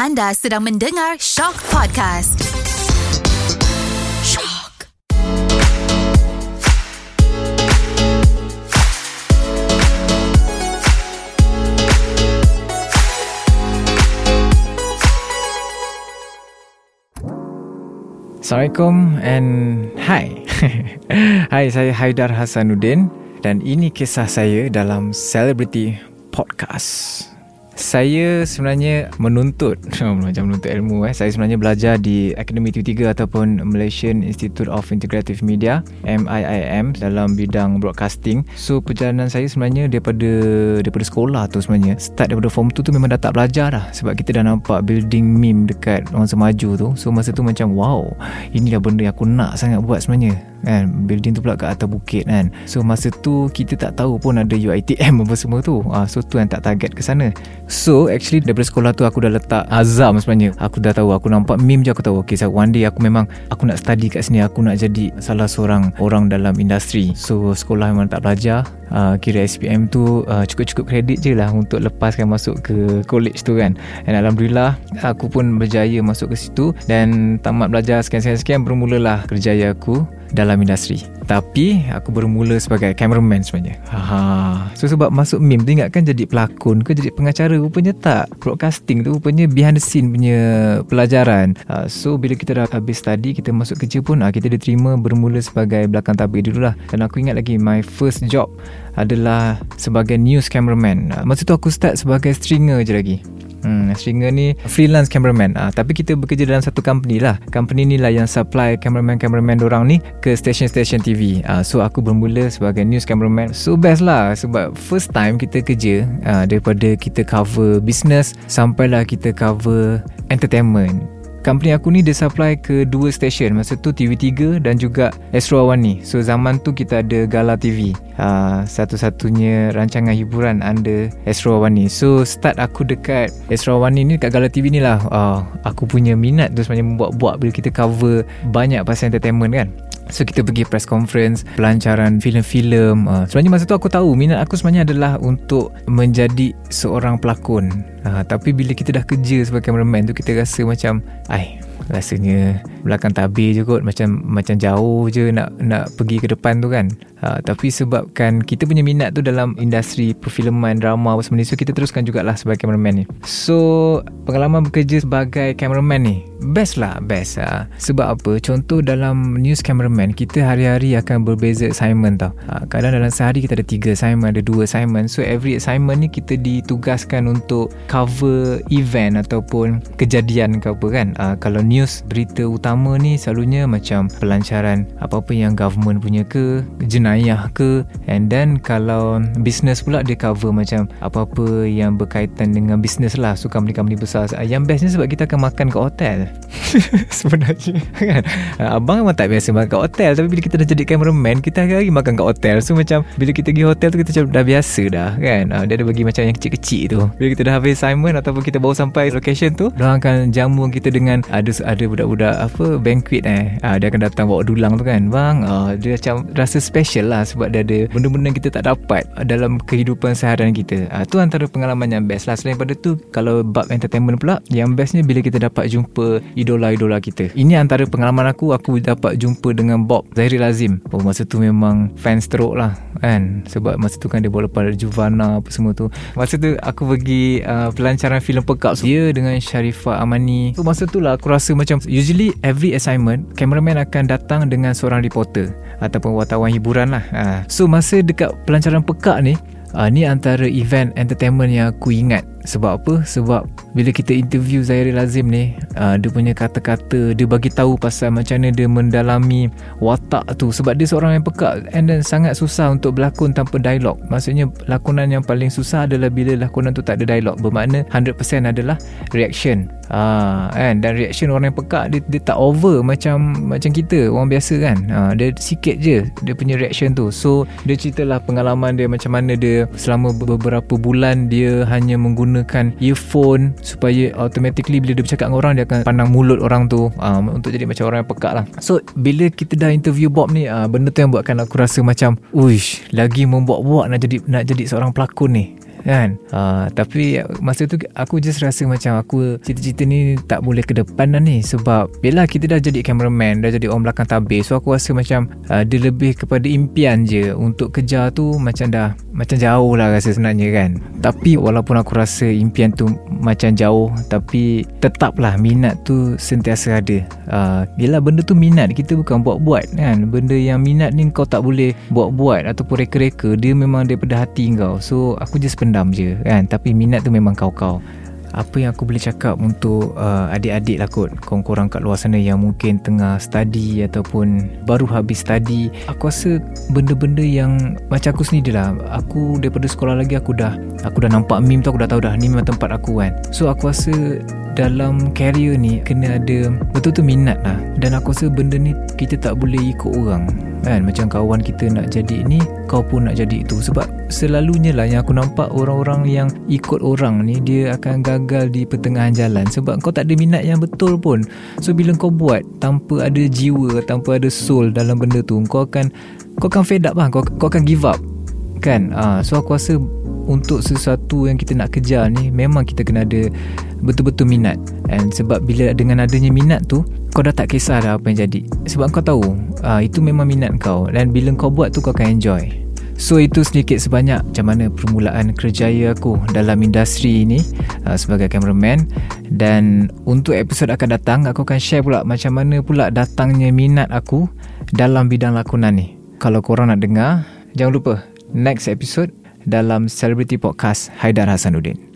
Anda sedang mendengar Shock Podcast. Shock. Assalamualaikum and hi. Hai, saya Haidar Hasanuddin dan ini kisah saya dalam Celebrity Podcast. Saya sebenarnya menuntut macam menuntut ilmu eh. Saya sebenarnya belajar di Akademi TV3 ataupun Malaysian Institute of Integrative Media MIIM dalam bidang broadcasting. So perjalanan saya sebenarnya daripada daripada sekolah tu sebenarnya start daripada form 2 tu memang dah tak belajar dah sebab kita dah nampak building meme dekat orang semaju tu. So masa tu macam wow, inilah benda yang aku nak sangat buat sebenarnya kan building tu pula kat atas bukit kan. So masa tu kita tak tahu pun ada UiTM apa semua tu. Ah, so tu yang tak target ke sana. So actually daripada sekolah tu aku dah letak azam sebenarnya. Aku dah tahu aku nampak meme je aku tahu okay so one day aku memang aku nak study kat sini aku nak jadi salah seorang orang dalam industri. So sekolah memang tak belajar. Uh, kira SPM tu uh, cukup-cukup kredit je lah untuk lepaskan masuk ke college tu kan. Dan Alhamdulillah aku pun berjaya masuk ke situ. Dan tamat belajar sekian-sekian bermulalah kerjaya aku dalam industri. Tapi aku bermula sebagai cameraman sebenarnya. Ha. So sebab masuk meme tu ingatkan jadi pelakon ke jadi pengacara rupanya tak. Broadcasting tu rupanya behind the scene punya pelajaran. Ha. So bila kita dah habis study kita masuk kerja pun ha, kita diterima bermula sebagai belakang tabir dululah. Dan aku ingat lagi my first job adalah sebagai news cameraman. Ha. Masa tu aku start sebagai stringer je lagi. Hmm, stringer ni freelance cameraman. Ah, tapi kita bekerja dalam satu company lah. Company ni lah yang supply cameraman-cameraman orang ni ke station-station TV. Ah, so aku bermula sebagai news cameraman. So best lah sebab first time kita kerja ah, daripada kita cover business sampailah kita cover entertainment. Company aku ni dia supply ke dua stesen. Masa tu TV3 dan juga Astro Awani So zaman tu kita ada Gala TV uh, Satu-satunya rancangan hiburan under Astro Awani So start aku dekat Astro Awani ni dekat Gala TV ni lah. Uh, Aku punya minat tu sebenarnya membuat-buat Bila kita cover banyak pasal entertainment kan So kita pergi press conference Pelancaran filem-filem uh, Sebenarnya masa tu aku tahu Minat aku sebenarnya adalah Untuk menjadi seorang pelakon. Uh, Tapi bila kita dah kerja sebagai cameraman tu Kita rasa macam Ay, rasanya belakang tabir je kot macam macam jauh je nak nak pergi ke depan tu kan. Ha, tapi sebabkan kita punya minat tu dalam industri perfilman drama apa semua ni so kita teruskan jugalah sebagai cameraman ni. So pengalaman bekerja sebagai cameraman ni best lah best ha. sebab apa? Contoh dalam news cameraman kita hari-hari akan berbeza assignment tau. Ha, kadang dalam sehari kita ada tiga assignment ada dua assignment. So every assignment ni kita ditugaskan untuk cover event ataupun kejadian ke apa kan. Ha, kalau news berita utama ni selalunya macam pelancaran apa-apa yang government punya ke jenayah ke. And then kalau business pula dia cover macam apa-apa yang berkaitan dengan business lah. So company-company besar. Yang bestnya sebab kita akan makan kat hotel. Sebenarnya kan? Abang memang tak biasa makan kat hotel. Tapi bila kita dah jadi cameraman kita hari-hari makan kat hotel. So macam bila kita pergi hotel tu kita macam dah biasa dah kan? Dia ada bagi macam yang kecil-kecil tu. Bila kita dah habis assignment ataupun kita baru sampai location tu dia akan jamu kita dengan ada ada budak-budak apa banquet eh. Ha, dia akan datang bawa dulang tu kan. Bang ha, dia macam rasa special lah sebab dia ada benda-benda yang kita tak dapat dalam kehidupan seharian kita. Ha, tu antara pengalaman yang best lah. Selain pada tu kalau bab entertainment pula yang bestnya bila kita dapat jumpa idola-idola kita. Ini antara pengalaman aku aku dapat jumpa dengan Bob Zahiril Azim. Oh, masa tu memang fans teruk lah kan. Sebab masa tu kan dia bawa lepas Juvana apa semua tu. Masa tu aku pergi uh, pelancaran filem Pekak. Dia dengan Sharifah Amani. So masa tu lah aku rasa macam usually every assignment cameraman akan datang dengan seorang reporter ataupun wartawan hiburan lah. Uh, so masa dekat pelancaran Pekak ni uh, ni antara event entertainment yang aku ingat sebab apa? Sebab bila kita interview Zairil Azim ni, uh, dia punya kata-kata, dia bagi tahu pasal macam mana dia mendalami watak tu sebab dia seorang yang peka and then sangat susah untuk berlakon tanpa dialog. Maksudnya lakonan yang paling susah adalah bila lakonan tu tak ada dialog. Bermakna 100% adalah reaction. Uh, kan dan reaction orang yang peka dia, dia tak over macam macam kita orang biasa kan. Uh, dia sikit je dia punya reaction tu. So dia ceritalah pengalaman dia macam mana dia selama beberapa bulan dia hanya menggunakan menggunakan earphone supaya automatically bila dia bercakap dengan orang dia akan pandang mulut orang tu um, untuk jadi macam orang yang pekak lah. So bila kita dah interview Bob ni uh, benda tu yang buatkan aku rasa macam uish lagi membuat-buat nak jadi nak jadi seorang pelakon ni kan? Uh, tapi masa tu aku just rasa macam aku cita-cita ni tak boleh ke depan dah ni. Sebab bila kita dah jadi cameraman dah jadi orang belakang tabir. So aku rasa macam uh, dia lebih kepada impian je untuk kejar tu macam dah macam jauh lah rasa sebenarnya kan. Tapi walaupun aku rasa impian tu macam jauh tapi tetaplah minat tu sentiasa ada. Uh, yelah benda tu minat kita bukan buat-buat kan. Benda yang minat ni kau tak boleh buat-buat ataupun reka-reka dia memang daripada hati kau. So aku just pendam je kan? Tapi minat tu memang kau-kau. Apa yang aku boleh cakap untuk uh, adik-adik lah kot korang-korang kat luar sana yang mungkin tengah study ataupun baru habis study aku rasa benda-benda yang macam aku sendiri lah. Aku daripada sekolah lagi aku dah aku dah nampak meme tu aku dah tahu dah ni memang tempat aku kan? So aku rasa dalam career ni kena ada betul-betul minat lah. Dan aku rasa benda ni kita tak boleh ikut orang. Kan? Macam kawan kita nak jadi ni kau pun nak jadi itu sebab selalunya lah yang aku nampak orang-orang yang ikut orang ni dia akan gagal di pertengahan jalan. Sebab kau tak ada minat yang betul pun. So bila kau buat tanpa ada jiwa tanpa ada soul dalam benda tu kau akan kau akan fed up lah. Kau, kau akan give up. Kan? Uh, so aku rasa untuk sesuatu yang kita nak kejar ni memang kita kena ada betul-betul minat. And sebab bila dengan adanya minat tu kau dah tak kisah dah apa yang jadi. Sebab kau tahu uh, itu memang minat kau. Dan bila kau buat tu kau akan enjoy. So itu sedikit sebanyak macam mana permulaan kerjaya aku dalam industri ini uh, sebagai cameraman. Dan untuk episod akan datang aku akan share pula macam mana pula datangnya minat aku dalam bidang lakonan ni. Kalau korang nak dengar, jangan lupa next episode dalam Celebrity Podcast Haidar Hasanuddin.